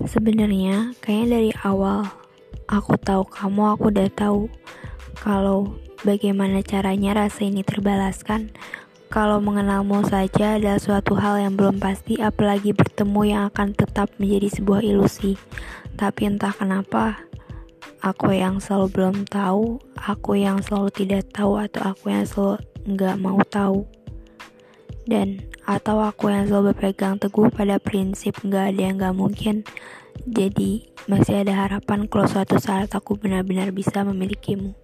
Sebenarnya kayaknya dari awal aku tahu kamu aku udah tahu kalau bagaimana caranya rasa ini terbalaskan. Kalau mengenalmu saja adalah suatu hal yang belum pasti, apalagi bertemu yang akan tetap menjadi sebuah ilusi. Tapi entah kenapa, aku yang selalu belum tahu, aku yang selalu tidak tahu, atau aku yang selalu nggak mau tahu. Dan atau aku yang selalu berpegang teguh pada prinsip nggak ada yang nggak mungkin. Jadi masih ada harapan kalau suatu saat aku benar-benar bisa memilikimu.